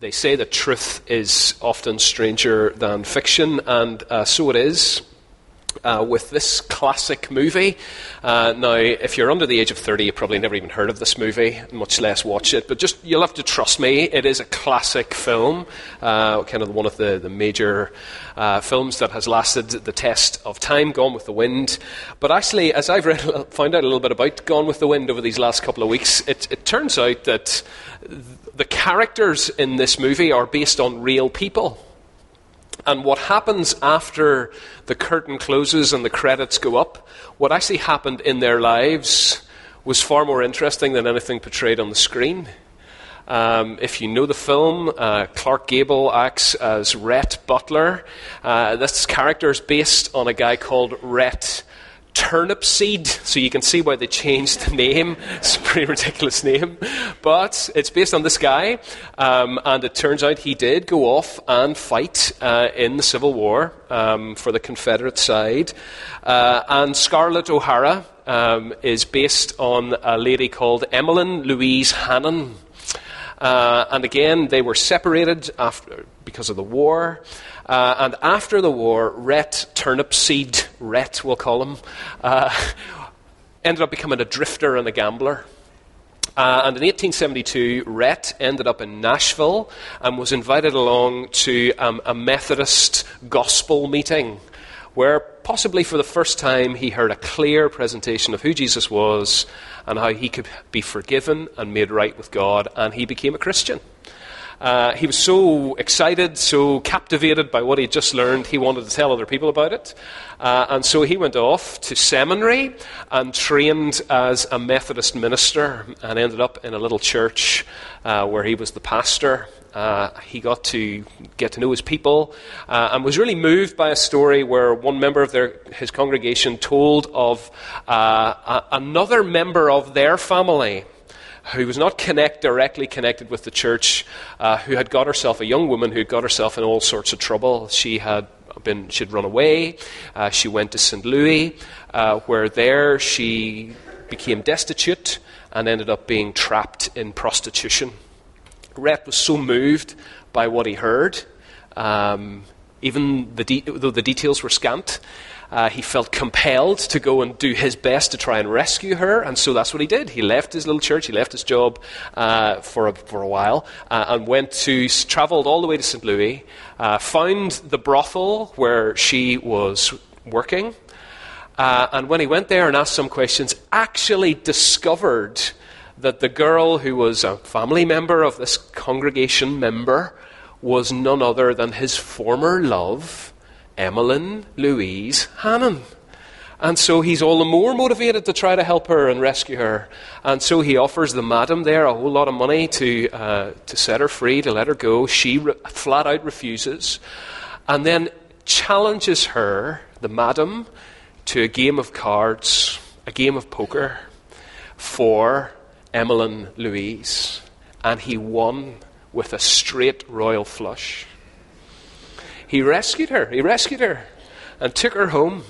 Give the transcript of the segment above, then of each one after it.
they say that truth is often stranger than fiction, and uh, so it is. Uh, with this classic movie. Uh, now, if you're under the age of 30, you probably never even heard of this movie, much less watch it. But just, you'll have to trust me, it is a classic film, uh, kind of one of the, the major uh, films that has lasted the test of time, Gone with the Wind. But actually, as I've read, found out a little bit about Gone with the Wind over these last couple of weeks, it, it turns out that the characters in this movie are based on real people. And what happens after the curtain closes and the credits go up, what actually happened in their lives was far more interesting than anything portrayed on the screen. Um, if you know the film, uh, Clark Gable acts as Rhett Butler. Uh, this character is based on a guy called Rhett Turnipseed, so you can see why they changed the name. It's a pretty ridiculous name. But it's based on this guy, um, and it turns out he did go off and fight uh, in the Civil War um, for the Confederate side. Uh, and Scarlett O'Hara um, is based on a lady called Emmeline Louise Hannon. Uh, and again, they were separated after, because of the war. Uh, and after the war, Rhett Turnipseed, Rhett we'll call him, uh, ended up becoming a drifter and a gambler. Uh, and in 1872, Rhett ended up in Nashville and was invited along to um, a Methodist gospel meeting where possibly for the first time he heard a clear presentation of who Jesus was and how he could be forgiven and made right with God, and he became a Christian. Uh, he was so excited, so captivated by what he just learned, he wanted to tell other people about it. Uh, and so he went off to seminary and trained as a Methodist minister and ended up in a little church uh, where he was the pastor. Uh, he got to get to know his people uh, and was really moved by a story where one member of their, his congregation told of uh, another member of their family who was not connect, directly connected with the church, uh, who had got herself, a young woman who had got herself in all sorts of trouble. She had been, she'd run away. Uh, she went to St. Louis, uh, where there she became destitute and ended up being trapped in prostitution. Rhett was so moved by what he heard, um, even the de- though the details were scant, uh, he felt compelled to go and do his best to try and rescue her, and so that's what he did. He left his little church, he left his job uh, for, a, for a while, uh, and went to, travelled all the way to St. Louis, uh, found the brothel where she was working, uh, and when he went there and asked some questions, actually discovered that the girl who was a family member of this congregation member was none other than his former love Emmeline Louise Hannon. And so he's all the more motivated to try to help her and rescue her. And so he offers the madam there a whole lot of money to, uh, to set her free, to let her go. She re- flat out refuses. And then challenges her, the madam, to a game of cards, a game of poker for Emmeline Louise. And he won with a straight royal flush. He rescued her. He rescued her and took her home.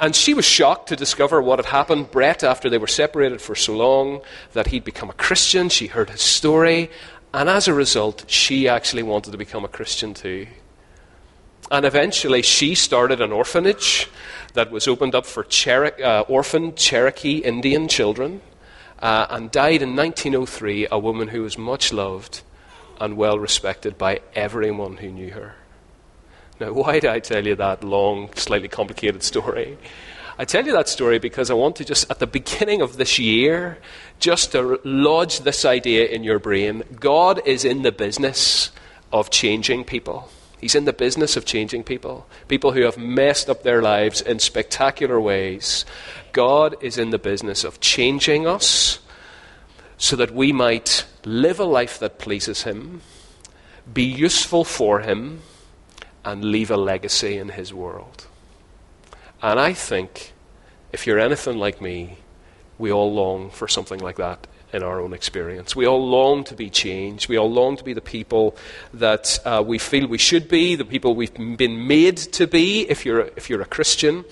And she was shocked to discover what had happened. Rhett, after they were separated for so long, that he'd become a Christian. She heard his story. And as a result, she actually wanted to become a Christian too. And eventually, she started an orphanage that was opened up for Chero- uh, orphaned Cherokee Indian children uh, and died in 1903, a woman who was much loved and well respected by everyone who knew her. Now, why do I tell you that long, slightly complicated story? I tell you that story because I want to just, at the beginning of this year, just to lodge this idea in your brain. God is in the business of changing people. He's in the business of changing people. People who have messed up their lives in spectacular ways. God is in the business of changing us so that we might live a life that pleases Him, be useful for Him, and leave a legacy in his world. And I think, if you're anything like me, we all long for something like that in our own experience. We all long to be changed. We all long to be the people that uh, we feel we should be, the people we've been made to be if you're, if you're a Christian.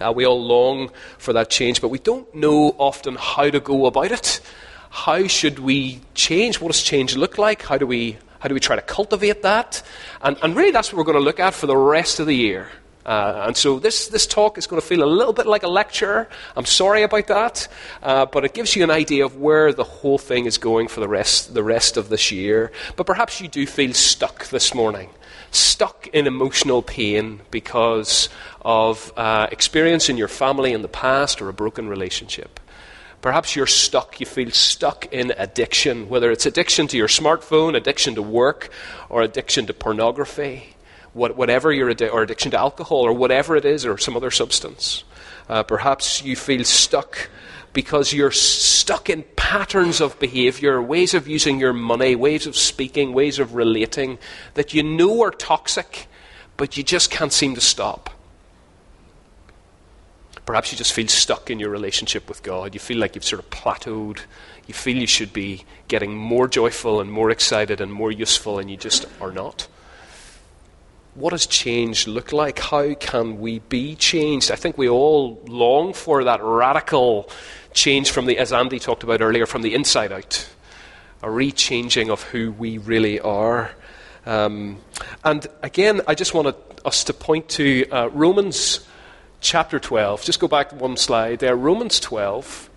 Uh, we all long for that change, but we don't know often how to go about it. How should we change? What does change look like? How do we How do we try to cultivate that? And, and really, that's what we're going to look at for the rest of the year. Uh, and so this, this talk is going to feel a little bit like a lecture. I'm sorry about that, uh, but it gives you an idea of where the whole thing is going for the rest, the rest of this year. But perhaps you do feel stuck this morning, stuck in emotional pain because of uh, experience in your family in the past or a broken relationship. Perhaps you're stuck, you feel stuck in addiction, whether it's addiction to your smartphone, addiction to work, or addiction to pornography whatever your or addiction to alcohol or whatever it is or some other substance. Uh, perhaps you feel stuck because you're stuck in patterns of behavior, ways of using your money, ways of speaking, ways of relating that you know are toxic, but you just can't seem to stop. Perhaps you just feel stuck in your relationship with God. You feel like you've sort of plateaued. You feel you should be getting more joyful and more excited and more useful, and you just are not what does change look like? How can we be changed? I think we all long for that radical change from the, as Andy talked about earlier, from the inside out, a rechanging of who we really are. Um, and again, I just wanted us to point to uh, Romans chapter 12. Just go back one slide there. Romans 12.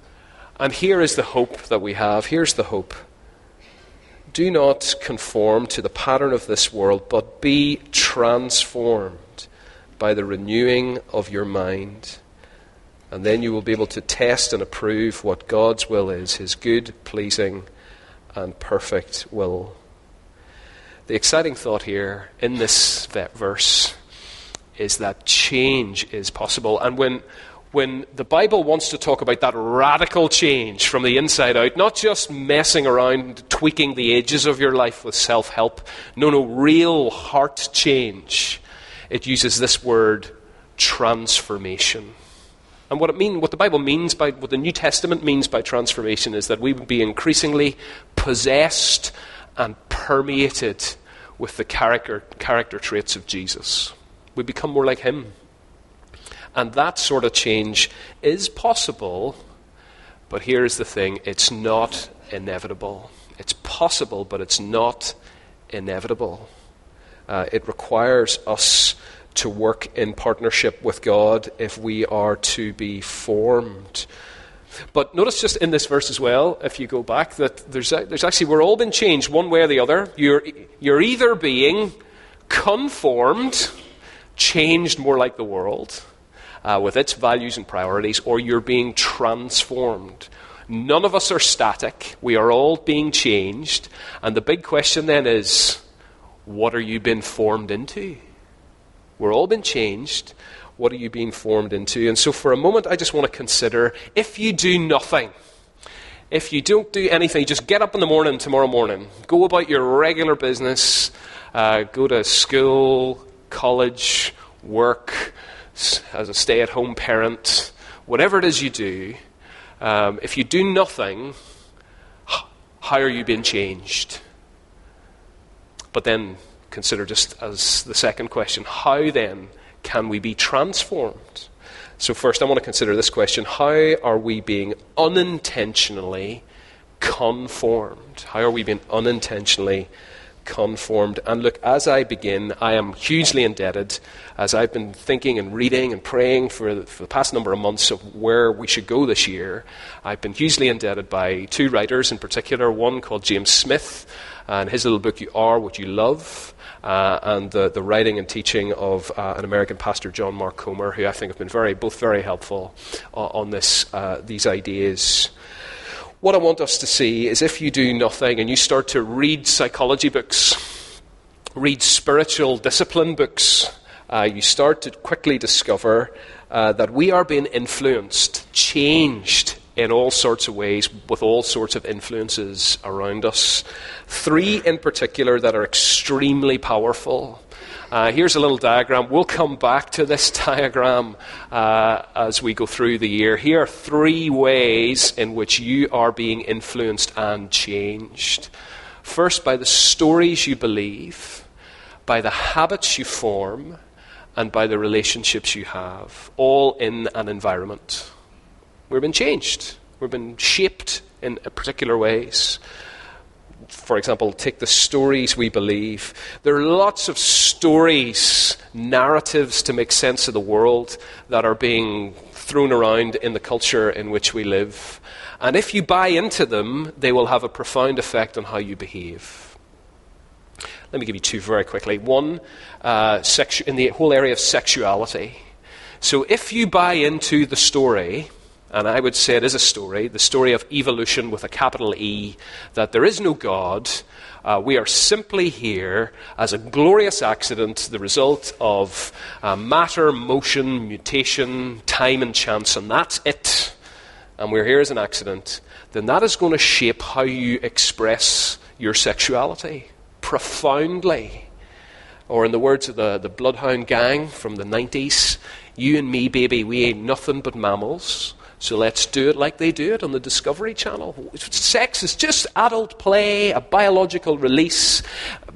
And here is the hope that we have. Here's the hope. Do not conform to the pattern of this world, but be transformed by the renewing of your mind. And then you will be able to test and approve what God's will is his good, pleasing, and perfect will. The exciting thought here in this verse is that change is possible. And when when the Bible wants to talk about that radical change from the inside out, not just messing around, tweaking the edges of your life with self help, no, no, real heart change, it uses this word transformation. And what it mean, what the Bible means by, what the New Testament means by transformation is that we would be increasingly possessed and permeated with the character, character traits of Jesus. We become more like Him. And that sort of change is possible, but here's the thing it's not inevitable. It's possible, but it's not inevitable. Uh, it requires us to work in partnership with God if we are to be formed. But notice just in this verse as well, if you go back, that there's, there's actually, we're all been changed one way or the other. You're, you're either being conformed, changed more like the world, uh, with its values and priorities, or you're being transformed. None of us are static. We are all being changed. And the big question then is what are you being formed into? We're all been changed. What are you being formed into? And so, for a moment, I just want to consider if you do nothing, if you don't do anything, just get up in the morning tomorrow morning, go about your regular business, uh, go to school, college, work, as a stay at home parent, whatever it is you do, um, if you do nothing, how are you being changed? But then consider just as the second question how then can we be transformed? So, first, I want to consider this question How are we being unintentionally conformed? How are we being unintentionally conformed. And look, as I begin, I am hugely indebted, as I've been thinking and reading and praying for the, for the past number of months of where we should go this year. I've been hugely indebted by two writers in particular, one called James Smith, and his little book, You Are What You Love. Uh, and the, the writing and teaching of uh, an American pastor, John Mark Comer, who I think have been very, both very helpful uh, on this, uh, these ideas what I want us to see is if you do nothing and you start to read psychology books, read spiritual discipline books, uh, you start to quickly discover uh, that we are being influenced, changed in all sorts of ways with all sorts of influences around us. Three in particular that are extremely powerful. Uh, here's a little diagram. We'll come back to this diagram uh, as we go through the year. Here are three ways in which you are being influenced and changed. First, by the stories you believe, by the habits you form, and by the relationships you have, all in an environment. We've been changed, we've been shaped in particular ways for example, take the stories we believe. There are lots of stories, narratives to make sense of the world that are being thrown around in the culture in which we live. And if you buy into them, they will have a profound effect on how you behave. Let me give you two very quickly. One, uh, sexu- in the whole area of sexuality. So if you buy into the story, and I would say it is a story, the story of evolution with a capital E, that there is no God. Uh, we are simply here as a glorious accident, the result of uh, matter, motion, mutation, time, and chance, and that's it. And we're here as an accident. Then that is going to shape how you express your sexuality profoundly. Or, in the words of the, the Bloodhound Gang from the 90s, you and me, baby, we ain't nothing but mammals. So let's do it like they do it on the Discovery Channel. Sex is just adult play, a biological release.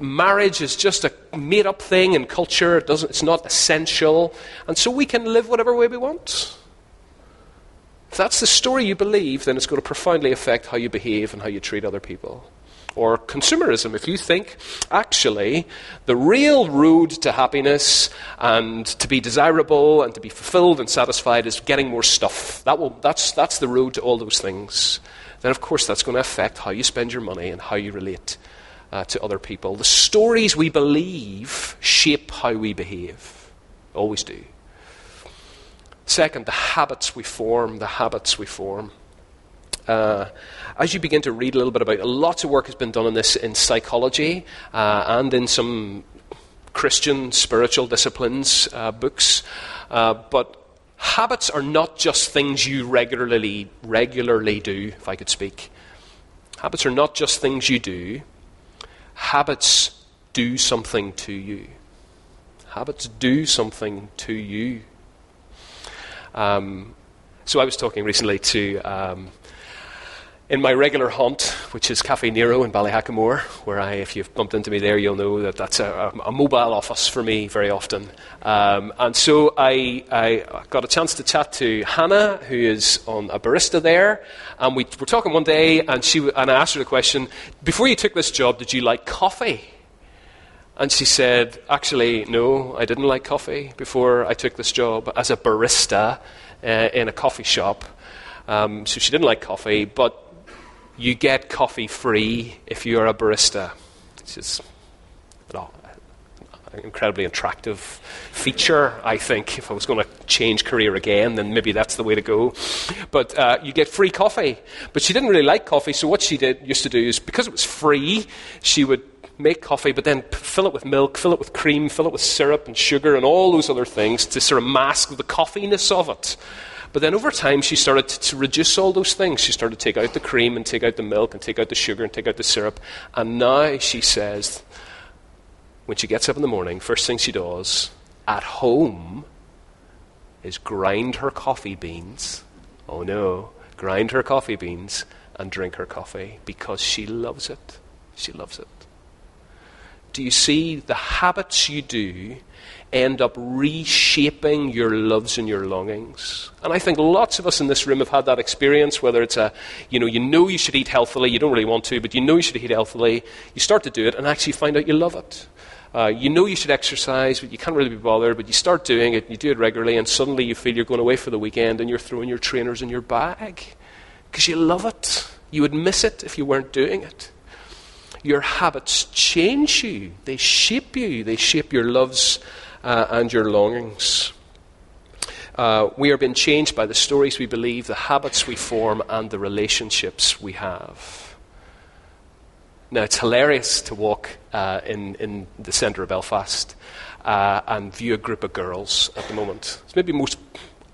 Marriage is just a made up thing in culture, it doesn't, it's not essential. And so we can live whatever way we want. If that's the story you believe, then it's going to profoundly affect how you behave and how you treat other people or consumerism. If you think, actually, the real road to happiness and to be desirable and to be fulfilled and satisfied is getting more stuff, that will, that's, that's the road to all those things, then of course that's going to affect how you spend your money and how you relate uh, to other people. The stories we believe shape how we behave, always do. Second, the habits we form, the habits we form. Uh, as you begin to read a little bit about it, lots of work has been done on this in psychology uh, and in some Christian spiritual disciplines uh, books. Uh, but habits are not just things you regularly regularly do. If I could speak, habits are not just things you do. Habits do something to you. Habits do something to you. Um, so I was talking recently to um, in my regular haunt, which is Caffè Nero in Ballyhackamore, where I, if you've bumped into me there, you'll know that that's a, a mobile office for me very often. Um, and so I, I, got a chance to chat to Hannah, who is on a barista there, and we were talking one day, and, she, and I asked her the question, before you took this job, did you like coffee? And she said, actually, no, I didn't like coffee before I took this job as a barista uh, in a coffee shop. Um, so she didn't like coffee, but you get coffee free if you're a barista. It's just an incredibly attractive feature, I think. If I was going to change career again, then maybe that's the way to go. But uh, you get free coffee. But she didn't really like coffee, so what she did used to do is because it was free, she would make coffee, but then fill it with milk, fill it with cream, fill it with syrup and sugar and all those other things to sort of mask the coffeeness of it. But then over time, she started to, reduce all those things. She started to take out the cream and take out the milk and take out the sugar and take out the syrup. And now she says, when she gets up in the morning, first thing she does at home is grind her coffee beans. Oh no, grind her coffee beans and drink her coffee because she loves it. She loves it. Do you see the habits you do end up reshaping your loves and your longings. And I think lots of us in this room have had that experience, whether it's a, you know, you know you should eat healthily, you don't really want to, but you know you should eat healthily, you start to do it and actually find out you love it. Uh, you know you should exercise, but you can't really be bothered, but you start doing it, and you do it regularly, and suddenly you feel you're going away for the weekend and you're throwing your trainers in your bag because you love it. You would miss it if you weren't doing it. Your habits change you, they shape you, they shape your loves uh, and your longings. Uh, we are being changed by the stories we believe, the habits we form, and the relationships we have. Now, it's hilarious to walk uh, in, in the centre of Belfast uh, and view a group of girls at the moment. It's maybe most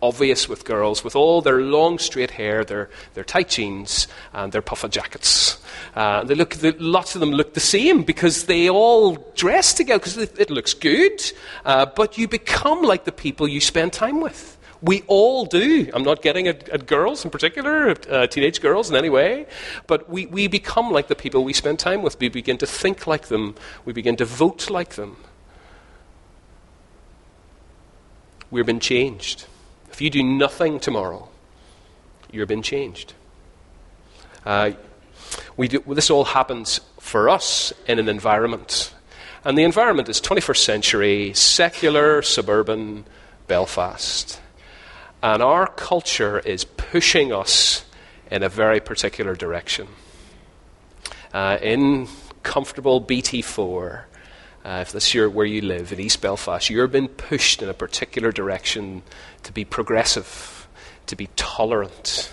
obvious with girls with all their long straight hair, their, their tight jeans, and their puffer jackets. Uh, they look, lots of them look the same because they all dress together because it, it, looks good. Uh, but you become like the people you spend time with. We all do. I'm not getting at, at girls in particular, uh, teenage girls in any way, but we, we become like the people we spend time with. We begin to think like them. We begin to vote like them. We've been changed. You do nothing tomorrow, you're been changed. Uh, we do, this all happens for us in an environment. And the environment is 21st century, secular, suburban Belfast. And our culture is pushing us in a very particular direction. Uh, in comfortable BT4, uh, if this is where you live in East Belfast, you're being pushed in a particular direction to be progressive, to be tolerant,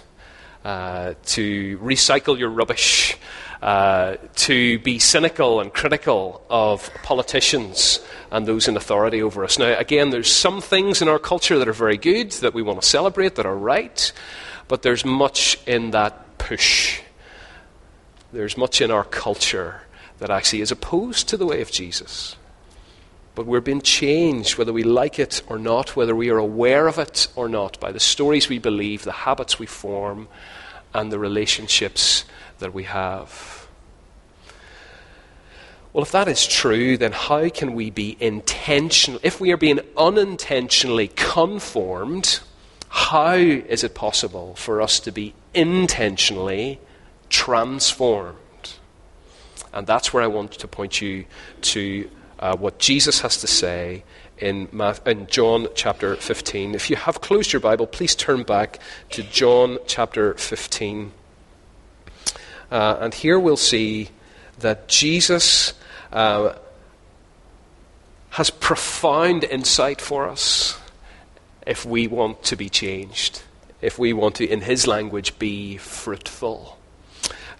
uh, to recycle your rubbish, uh, to be cynical and critical of politicians and those in authority over us. Now, again, there's some things in our culture that are very good, that we want to celebrate, that are right, but there's much in that push. There's much in our culture that actually is opposed to the way of Jesus. But we're being changed, whether we like it or not, whether we are aware of it or not, by the stories we believe, the habits we form, and the relationships that we have. Well, if that is true, then how can we be intentional? If we are being unintentionally conformed, how is it possible for us to be intentionally transformed? And that's where I want to point you to uh, what Jesus has to say in, in John chapter 15. If you have closed your Bible, please turn back to John chapter 15. Uh, and here we'll see that Jesus uh, has profound insight for us if we want to be changed, if we want to, in his language, be fruitful.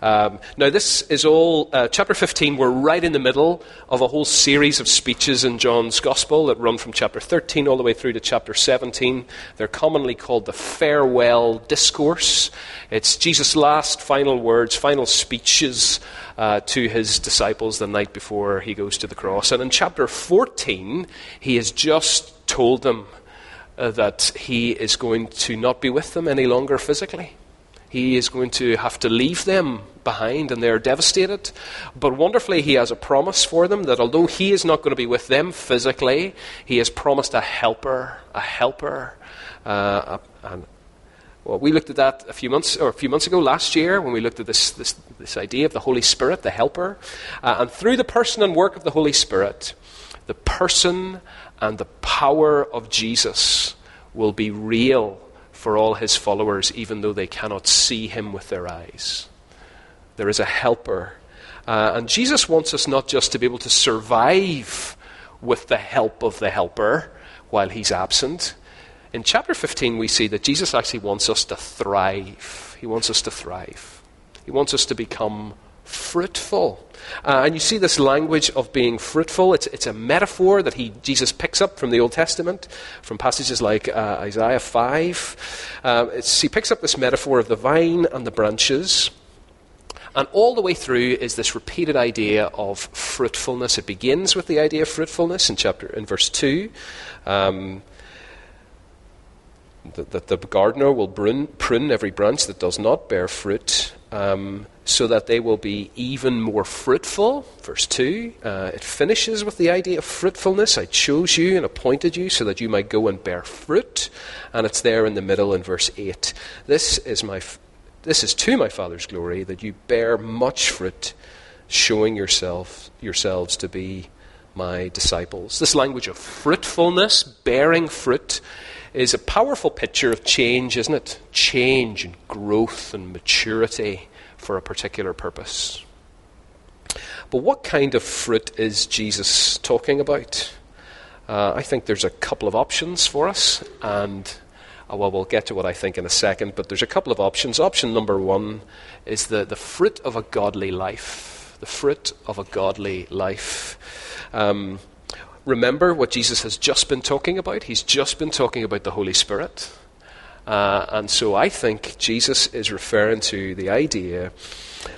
Um, now, this is all, uh, chapter 15, we're right in the middle of a whole series of speeches in John's Gospel that run from chapter 13 all the way through to chapter 17. They're commonly called the farewell discourse. It's Jesus' last final words, final speeches uh, to his disciples the night before he goes to the cross. And in chapter 14, he has just told them uh, that he is going to not be with them any longer physically. He is going to have to leave them behind and they're devastated. But wonderfully, he has a promise for them that although he is not going to be with them physically, he has promised a helper, a helper. Uh, and, well, we looked at that a few months or a few months ago last year when we looked at this, this, this idea of the Holy Spirit, the helper. Uh, and through the person and work of the Holy Spirit, the person and the power of Jesus will be real for all his followers, even though they cannot see him with their eyes. There is a helper. Uh, and Jesus wants us not just to be able to survive with the help of the helper while he's absent. In chapter 15, we see that Jesus actually wants us to thrive. He wants us to thrive. He wants us to become fruitful. Uh, and you see this language of being fruitful. It's, it's a metaphor that he, Jesus picks up from the Old Testament, from passages like uh, Isaiah 5. Uh, he picks up this metaphor of the vine and the branches. And all the way through is this repeated idea of fruitfulness. It begins with the idea of fruitfulness in chapter in verse two. Um, that, that, the gardener will prune, prune, every branch that does not bear fruit, um, so that they will be even more fruitful. Verse 2. Uh, it finishes with the idea of fruitfulness. I chose you and appointed you so that you might go and bear fruit. And it's there in the middle in verse 8. This is, my, f- this is to my Father's glory, that you bear much fruit, showing yourself, yourselves to be my disciples. This language of fruitfulness, bearing fruit, is a powerful picture of change, isn't it? Change and growth and maturity for a particular purpose. But what kind of fruit is Jesus talking about? Uh, I think there's a couple of options for us, and uh, well, we'll get to what I think in a second, but there's a couple of options. Option number one is the, the fruit of a godly life. The fruit of a godly life. Um, remember what Jesus has just been talking about? He's just been talking about the Holy Spirit. Uh, and so I think Jesus is referring to the idea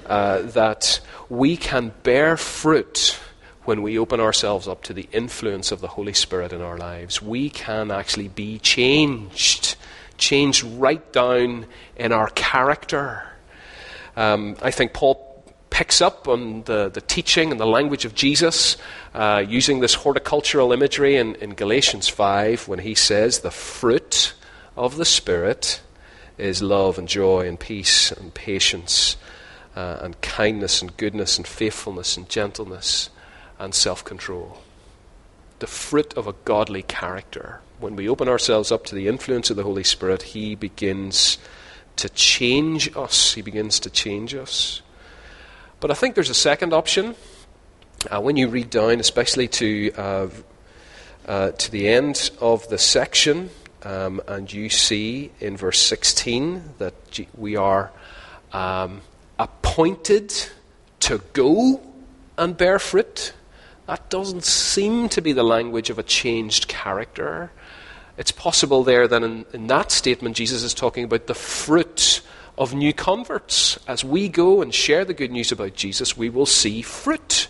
uh, that we can bear fruit when we open ourselves up to the influence of the Holy Spirit in our lives. We can actually be changed, changed right down in our character. Um, I think Paul picks up on the, the teaching and the language of Jesus uh, using this horticultural imagery in, in Galatians 5 when he says, The fruit of the Spirit is love and joy and peace and patience uh, and kindness and goodness and faithfulness and gentleness and self control. The fruit of a godly character. When we open ourselves up to the influence of the Holy Spirit, He begins to change us. He begins to change us. But I think there's a second option. Uh, when you read down, especially to, uh, uh, to the end of the section, um, and you see in verse 16 that we are um, appointed to go and bear fruit. That doesn't seem to be the language of a changed character. It's possible there that in, in that statement, Jesus is talking about the fruit of new converts. As we go and share the good news about Jesus, we will see fruit.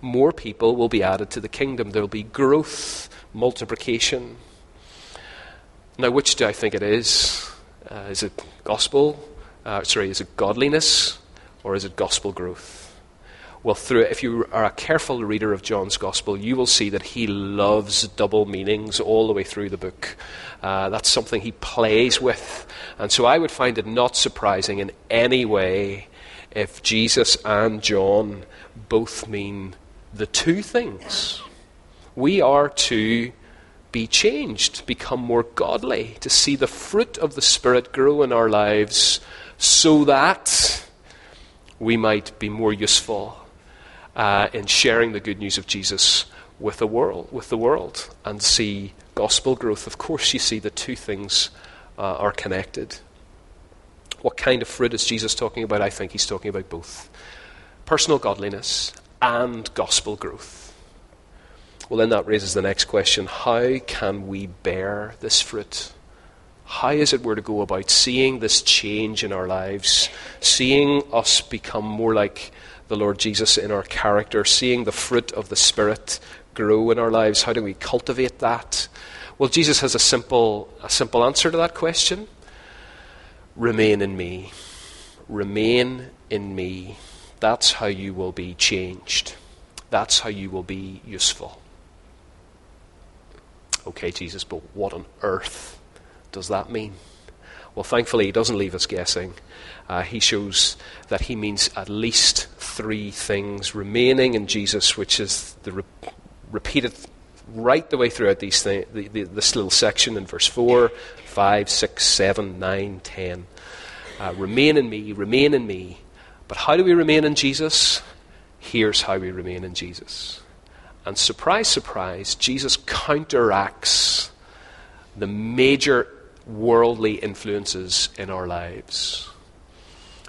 More people will be added to the kingdom. There will be growth, multiplication. Now, which do I think it is? Uh, is it gospel? Uh, sorry, is it godliness? Or is it gospel growth? Well, through if you are a careful reader of John's Gospel, you will see that he loves double meanings all the way through the book. Uh, that's something he plays with. And so I would find it not surprising in any way if Jesus and John both mean the two things. We are to be changed, become more godly, to see the fruit of the Spirit grow in our lives so that we might be more useful uh, in sharing the good news of Jesus with the world, with the world, and see gospel growth. Of course, you see the two things uh, are connected. What kind of fruit is Jesus talking about? I think he's talking about both personal godliness and gospel growth. Well, then that raises the next question how can we bear this fruit? How is it we're to go about seeing this change in our lives, seeing us become more like the Lord Jesus in our character, seeing the fruit of the Spirit grow in our lives. How do we cultivate that? Well, Jesus has a simple, a simple answer to that question remain in me. Remain in me. That's how you will be changed. That's how you will be useful. Okay, Jesus, but what on earth does that mean? Well, thankfully, he doesn't leave us guessing. Uh, he shows that he means at least three things remaining in Jesus, which is the re- repeated right the way throughout these thi- the, the, this little section in verse 4, 5, 6, 7, 9, 10. Uh, remain in me, remain in me. But how do we remain in Jesus? Here's how we remain in Jesus. And surprise, surprise, Jesus counteracts the major worldly influences in our lives.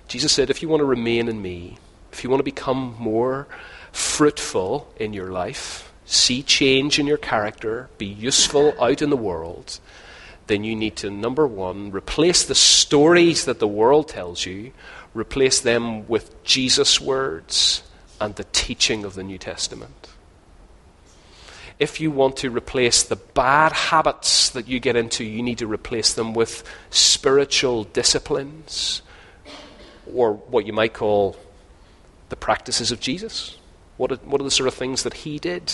Jesus said, if you want to remain in me, if you want to become more fruitful in your life, see change in your character, be useful out in the world, then you need to, number one, replace the stories that the world tells you, replace them with Jesus' words and the teaching of the New Testament. If you want to replace the bad habits that you get into, you need to replace them with spiritual disciplines, or what you might call the practices of Jesus. What are, what are the sort of things that he did?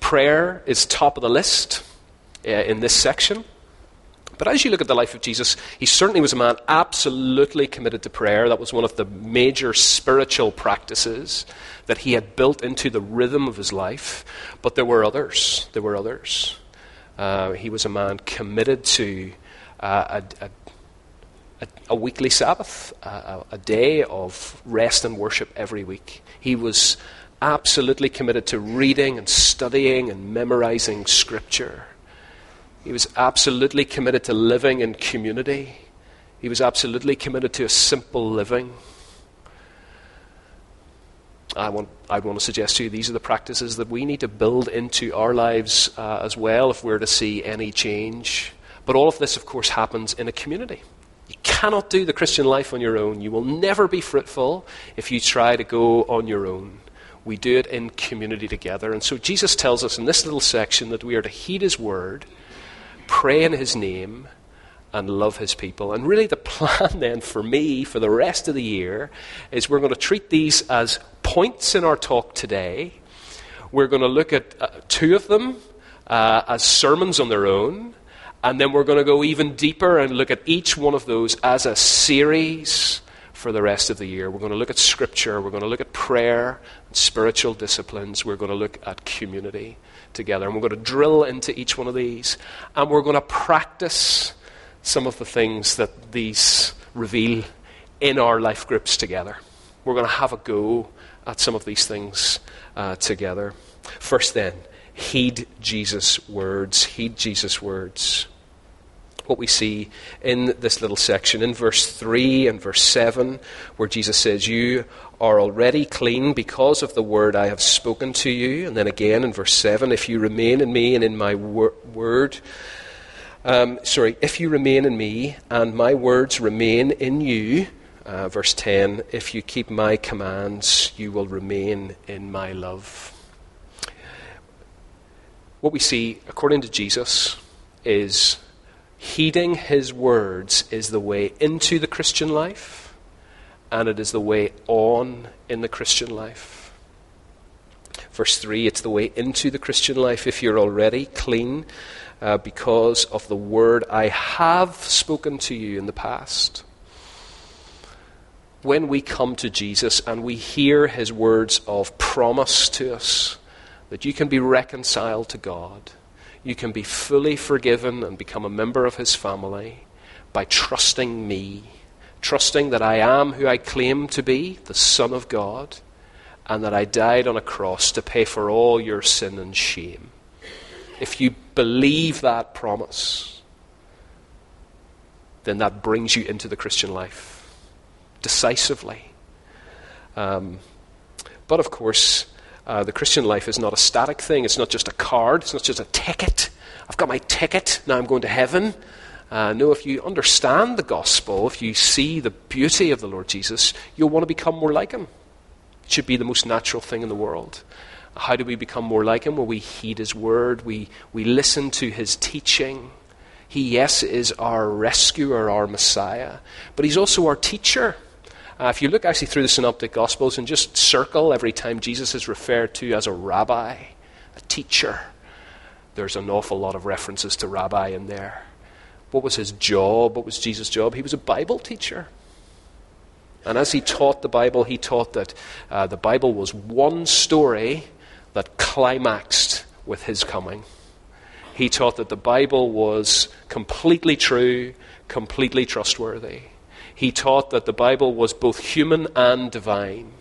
Prayer is top of the list uh, in this section. But as you look at the life of Jesus, he certainly was a man absolutely committed to prayer. That was one of the major spiritual practices that he had built into the rhythm of his life. But there were others. There were others. Uh, he was a man committed to uh, a, a, a, weekly Sabbath, a, a day of rest and worship every week. He was absolutely committed to reading and studying and memorizing Scripture. He was absolutely committed to living in community. He was absolutely committed to a simple living. I want—I'd want to suggest to you these are the practices that we need to build into our lives uh, as well if we're to see any change. But all of this, of course, happens in a community. You cannot do the Christian life on your own. You will never be fruitful if you try to go on your own. We do it in community together. And so Jesus tells us in this little section that we are to heed his word pray in His name, and love His people. And really, the plan then for me for the rest of the year is we're going to treat these as points in our talk today. We're going to look at uh, two of them uh, as sermons on their own. And then we're going to go even deeper and look at each one of those as a series for the rest of the year. We're going to look at Scripture, we're going to look at prayer and spiritual disciplines, we're going to look at community together. And we're going to drill into each one of these, and we're going to practice some of the things that these reveal in our life groups together. We're going to have a go at some of these things uh, together. First, then, heed Jesus' words. Heed Jesus' words. What we see in this little section, in verse 3 and verse 7, where Jesus says, You are already clean because of the word I have spoken to you. And then again in verse 7, If you remain in me and in my wor- word, um, sorry, if you remain in me and my words remain in you, uh, verse 10, if you keep my commands, you will remain in my love. What we see, according to Jesus, is heeding his words is the way into the Christian life, and it is the way on in the Christian life. Verse 3 it's the way into the Christian life if you're already clean uh, because of the word I have spoken to you in the past when we come to Jesus and we hear his words of promise to us that you can be reconciled to God, you can be fully forgiven and become a member of his family by trusting me, trusting that I am who I claim to be, the Son of God, and that I died on a cross to pay for all your sin and shame. If you believe that promise, then that brings you into the Christian life decisively. Um, but of course, uh, the Christian life is not a static thing. It's not just a card. It's not just a ticket. I've got my ticket. Now I'm going to heaven. Uh, no, if you understand the gospel, if you see the beauty of the Lord Jesus, you'll want to become more like him. It should be the most natural thing in the world. How do we become more like him? Well, we heed his word, we, we listen to his teaching. He, yes, is our rescuer, our Messiah, but he's also our teacher. Uh, if you look actually through the Synoptic Gospels and just circle every time Jesus is referred to as a rabbi, a teacher, there's an awful lot of references to rabbi in there. What was his job? What was Jesus' job? He was a Bible teacher. And as he taught the Bible, he taught that uh, the Bible was one story that climaxed with his coming. He taught that the Bible was completely true, completely trustworthy he taught that the Bible was both human and divine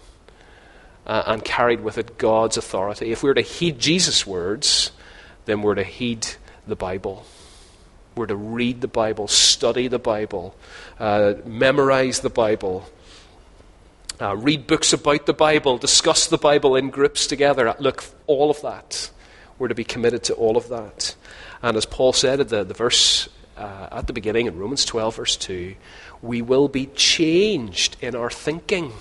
uh, and carried with it God's authority. If we we're to heed Jesus' words, then we're to heed the Bible. We're to read the Bible, study the Bible, uh, memorize the Bible, uh, read books about the Bible, discuss the Bible in groups together. Look, all of that. We're to be committed to all of that. And as Paul said at the, the verse uh, at the beginning in Romans 12, verse 2, we will be changed in our thinking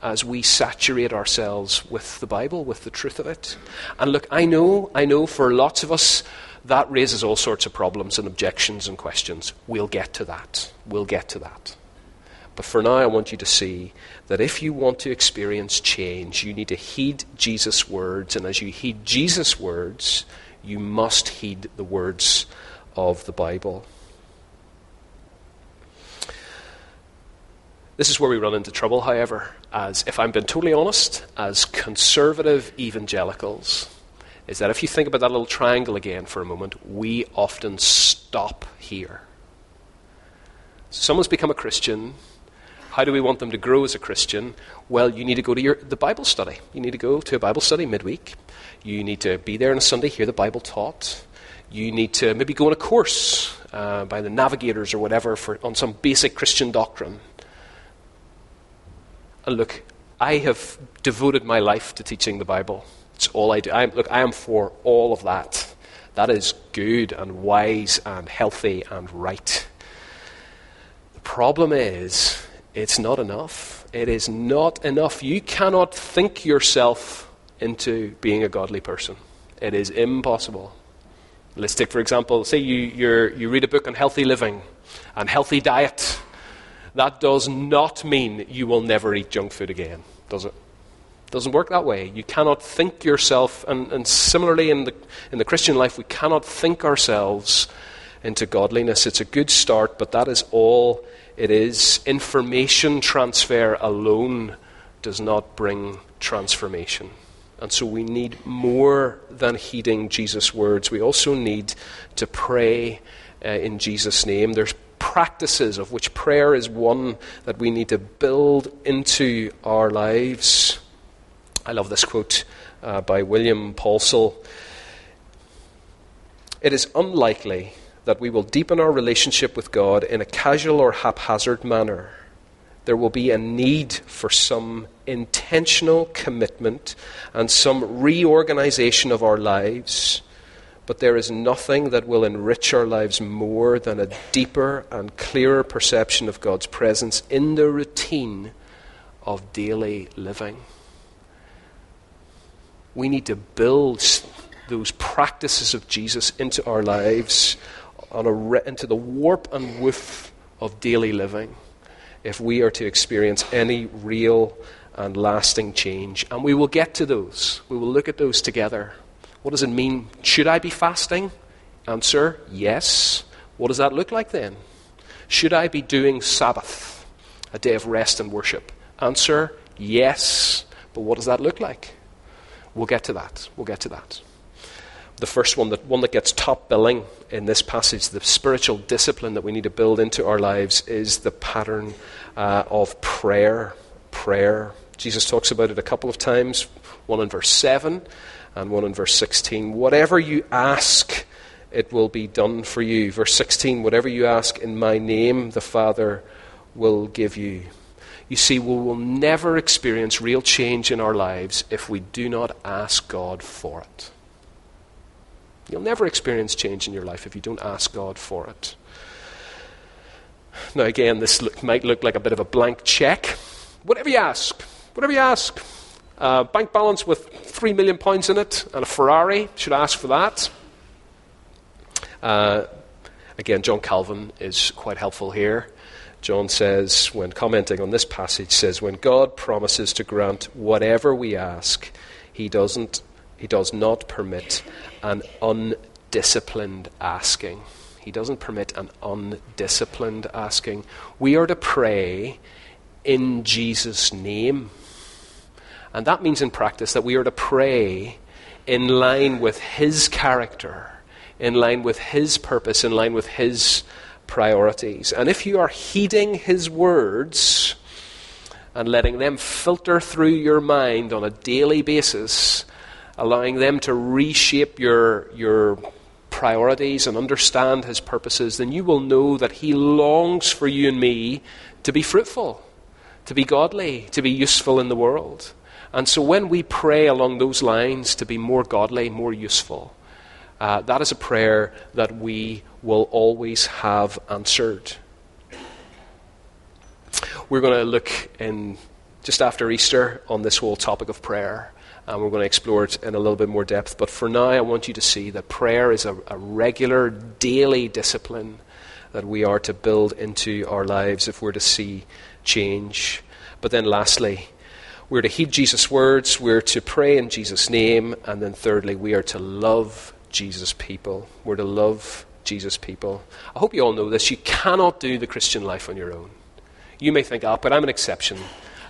as we saturate ourselves with the Bible, with the truth of it. And look, I know, I know for lots of us, that raises all sorts of problems and objections and questions. We'll get to that. We'll get to that. But for now, I want you to see that if you want to experience change, you need to heed Jesus' words. And as you heed Jesus' words, you must heed the words of the Bible. This is where we run into trouble, however, as if I'm being totally honest, as conservative evangelicals, is that if you think about that little triangle again for a moment, we often stop here. Someone's become a Christian. How do we want them to grow as a Christian? Well, you need to go to your, the Bible study. You need to go to a Bible study midweek. You need to be there on a Sunday, hear the Bible taught. You need to maybe go on a course uh, by the navigators or whatever for, on some basic Christian doctrine. And look, I have devoted my life to teaching the Bible. It's all I do. I'm, look, I am for all of that. That is good and wise and healthy and right. The problem is, it's not enough. It is not enough. You cannot think yourself into being a godly person. It is impossible. Let's take, for example, say you, you read a book on healthy living and healthy diet that does not mean you will never eat junk food again, does it? doesn't work that way. You cannot think yourself, and, and similarly in the, in the Christian life, we cannot think ourselves into godliness. It's a good start, but that is all it is. Information transfer alone does not bring transformation. And so we need more than heeding Jesus' words. We also need to pray uh, in Jesus' name. There's practices, of which prayer is one that we need to build into our lives. I love this quote uh, by William Paulsell. It is unlikely that we will deepen our relationship with God in a casual or haphazard manner. There will be a need for some intentional commitment and some reorganization of our lives. But there is nothing that will enrich our lives more than a deeper and clearer perception of God's presence in the routine of daily living. We need to build those practices of Jesus into our lives, a, into the warp and woof of daily living, if we are to experience any real and lasting change. And we will get to those. We will look at those together. What does it mean? Should I be fasting? Answer yes. What does that look like then? Should I be doing Sabbath, a day of rest and worship? Answer yes. But what does that look like? We'll get to that. We'll get to that. The first one, the one that gets top billing in this passage, the spiritual discipline that we need to build into our lives, is the pattern uh, of prayer. Prayer. Jesus talks about it a couple of times, one in verse 7 and one in verse 16. Whatever you ask, it will be done for you. Verse 16, whatever you ask in my name, the Father will give you. You see, we will never experience real change in our lives if we do not ask God for it. You'll never experience change in your life if you don't ask God for it. Now, again, this look, might look like a bit of a blank check. Whatever you ask, whatever you ask. Uh, bank balance with three million pounds in it and a Ferrari, should ask for that. Uh, again, John Calvin is quite helpful here. John says, when commenting on this passage, says, when God promises to grant whatever we ask, he doesn't he does not permit an undisciplined asking. He doesn't permit an undisciplined asking. We are to pray in Jesus' name. And that means in practice that we are to pray in line with His character, in line with His purpose, in line with His priorities. And if you are heeding His words and letting them filter through your mind on a daily basis, allowing them to reshape your, your priorities and understand His purposes, then you will know that He longs for you and me to be fruitful, to be godly, to be useful in the world. And so when we pray along those lines to be more godly, more useful, uh, that is a prayer that we will always have answered. We're going to look in just after Easter on this whole topic of prayer, and we're going to explore it in a little bit more depth. But for now, I want you to see that prayer is a, a regular, daily discipline that we are to build into our lives if we're to see change. But then, lastly, we're to heed Jesus' words, we're to pray in Jesus' name, and then thirdly, we are to love Jesus' people. We're to love Jesus' people. I hope you all know this. You cannot do the Christian life on your own. You may think, oh, but I'm an exception.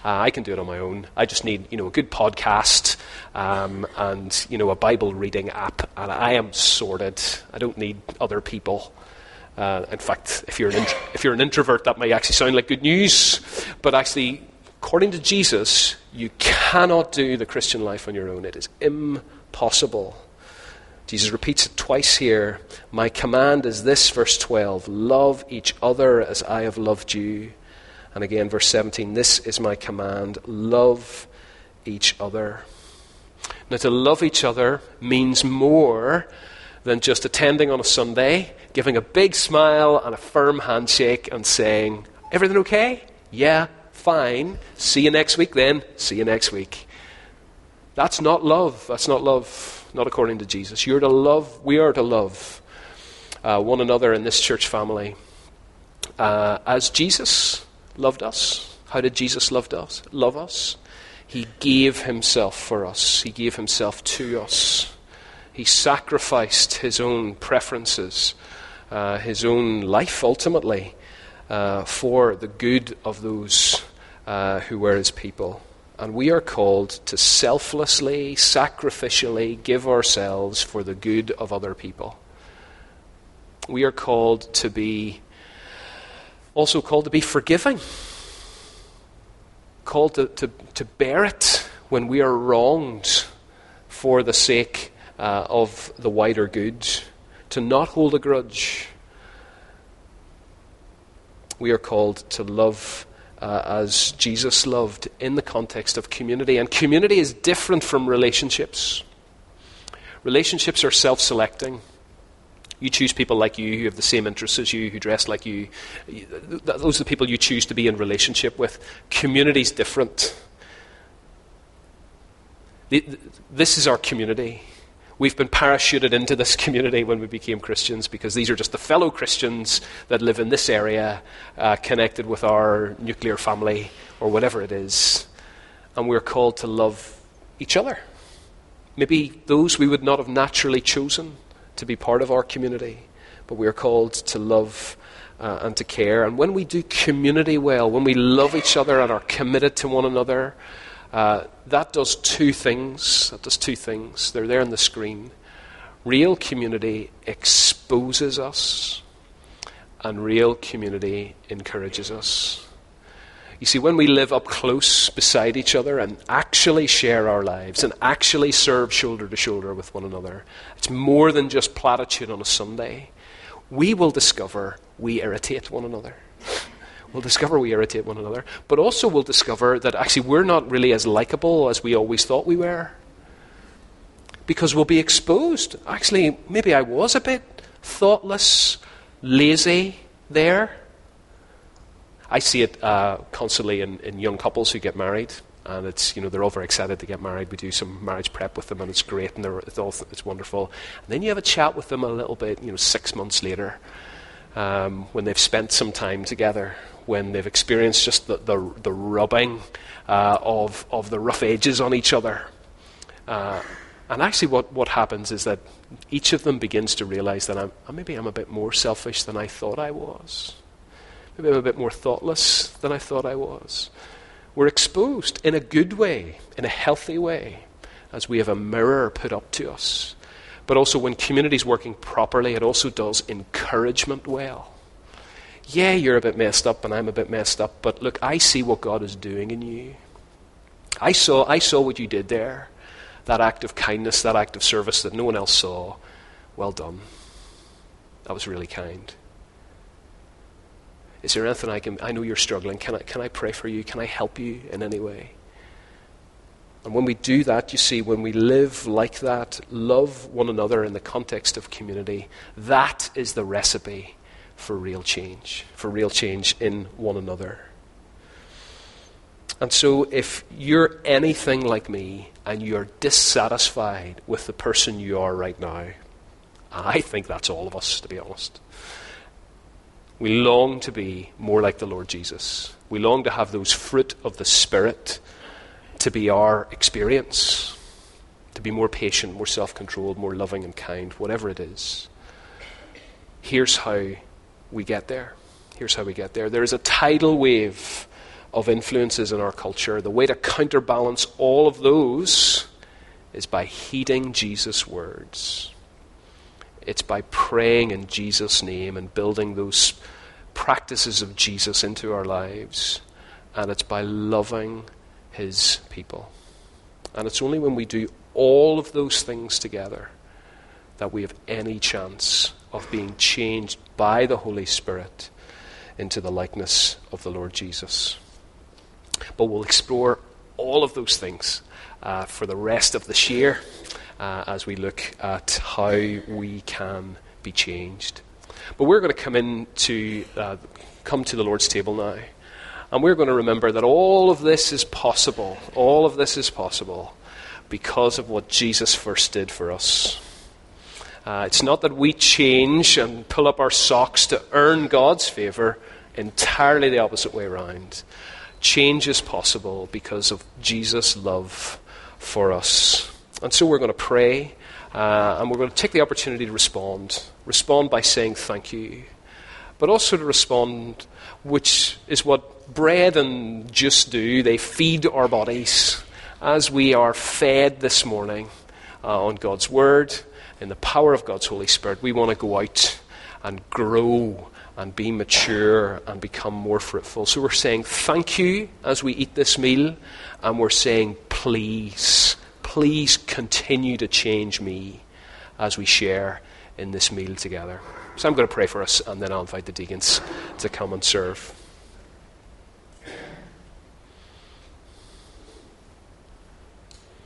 Uh, I can do it on my own. I just need, you know, a good podcast um, and, you know, a Bible reading app, and I am sorted. I don't need other people. Uh, in fact, if you're, an if you're an introvert, that may actually sound like good news. But actually, according to Jesus, you cannot do the Christian life on your own. It is impossible. Jesus repeats it twice here. My command is this, verse 12 love each other as I have loved you. And again, verse 17 this is my command love each other. Now, to love each other means more than just attending on a Sunday, giving a big smile and a firm handshake and saying, Everything okay? Yeah, Fine. See you next week then. See you next week. That's not love. That's not love, not according to Jesus. You're to love, we are to love uh, one another in this church family uh, as Jesus loved us. How did Jesus love us? Love us? He gave himself for us. He gave himself to us. He sacrificed his own preferences, uh, his own life ultimately, uh, for the good of those uh, who were his people. And we are called to selflessly, sacrificially give ourselves for the good of other people. We are called to be, also called to be forgiving, called to, to, to bear it when we are wronged for the sake uh, of the wider good, to not hold a grudge. We are called to love uh, as Jesus loved in the context of community. And community is different from relationships. Relationships are self selecting. You choose people like you who have the same interests as you, who dress like you. Those are the people you choose to be in relationship with. Community is different. This is our community. We've been parachuted into this community when we became Christians because these are just the fellow Christians that live in this area, uh, connected with our nuclear family or whatever it is. And we're called to love each other. Maybe those we would not have naturally chosen to be part of our community, but we are called to love uh, and to care. And when we do community well, when we love each other and are committed to one another, uh, that does two things. That does two things. They're there on the screen. Real community exposes us, and real community encourages us. You see, when we live up close beside each other and actually share our lives and actually serve shoulder to shoulder with one another, it's more than just platitude on a Sunday. We will discover we irritate one another. We'll discover we irritate one another, but also we'll discover that actually we're not really as likable as we always thought we were. Because we'll be exposed. Actually, maybe I was a bit thoughtless, lazy there. I see it uh, constantly in, in young couples who get married and it's you know they're all very excited to get married. We do some marriage prep with them, and it's great, and it's all it's wonderful. And then you have a chat with them a little bit, you know, six months later, um, when they've spent some time together, when they've experienced just the, the, the rubbing uh, of, of the rough edges on each other. Uh, and actually, what, what happens is that each of them begins to realize that I'm, maybe I'm a bit more selfish than I thought I was. Maybe I'm a bit more thoughtless than I thought I was. We're exposed in a good way, in a healthy way, as we have a mirror put up to us. But also, when community is working properly, it also does encouragement well yeah, you're a bit messed up and I'm a bit messed up, but look, I see what God is doing in you. I saw, I saw what you did there. That act of kindness, that act of service that no one else saw. Well done. That was really kind. Is there anything I can, I know you're struggling. Can I, can I pray for you? Can I help you in any way? And when we do that, you see, when we live like that, love one another in the context of community, that is the recipe for real change, for real change in one another. And so, if you're anything like me and you're dissatisfied with the person you are right now, I think that's all of us, to be honest. We long to be more like the Lord Jesus. We long to have those fruit of the Spirit to be our experience, to be more patient, more self controlled, more loving and kind, whatever it is. Here's how we get there. Here's how we get there. There is a tidal wave of influences in our culture. The way to counterbalance all of those is by heeding Jesus' words. It's by praying in Jesus' name and building those practices of Jesus into our lives. And it's by loving his people. And it's only when we do all of those things together that we have any chance of being changed by the Holy Spirit into the likeness of the Lord Jesus. But we'll explore all of those things uh, for the rest of this year uh, as we look at how we can be changed. But we're going to come in to uh, come to the Lord's table now. And we're going to remember that all of this is possible. All of this is possible because of what Jesus first did for us. Uh, it's not that we change and pull up our socks to earn God's favour, entirely the opposite way around. Change is possible because of Jesus' love for us. And so we're going to pray, uh, and we're going to take the opportunity to respond. Respond by saying thank you, but also to respond, which is what bread and juice do. They feed our bodies as we are fed this morning uh, on God's Word, in the power of God's Holy Spirit. We want to go out and grow and be mature and become more fruitful. So we're saying thank you as we eat this meal, and we're saying please, please continue to change me as we share in this meal together. So I'm going to pray for us, and then I'll invite the deacons to come and serve.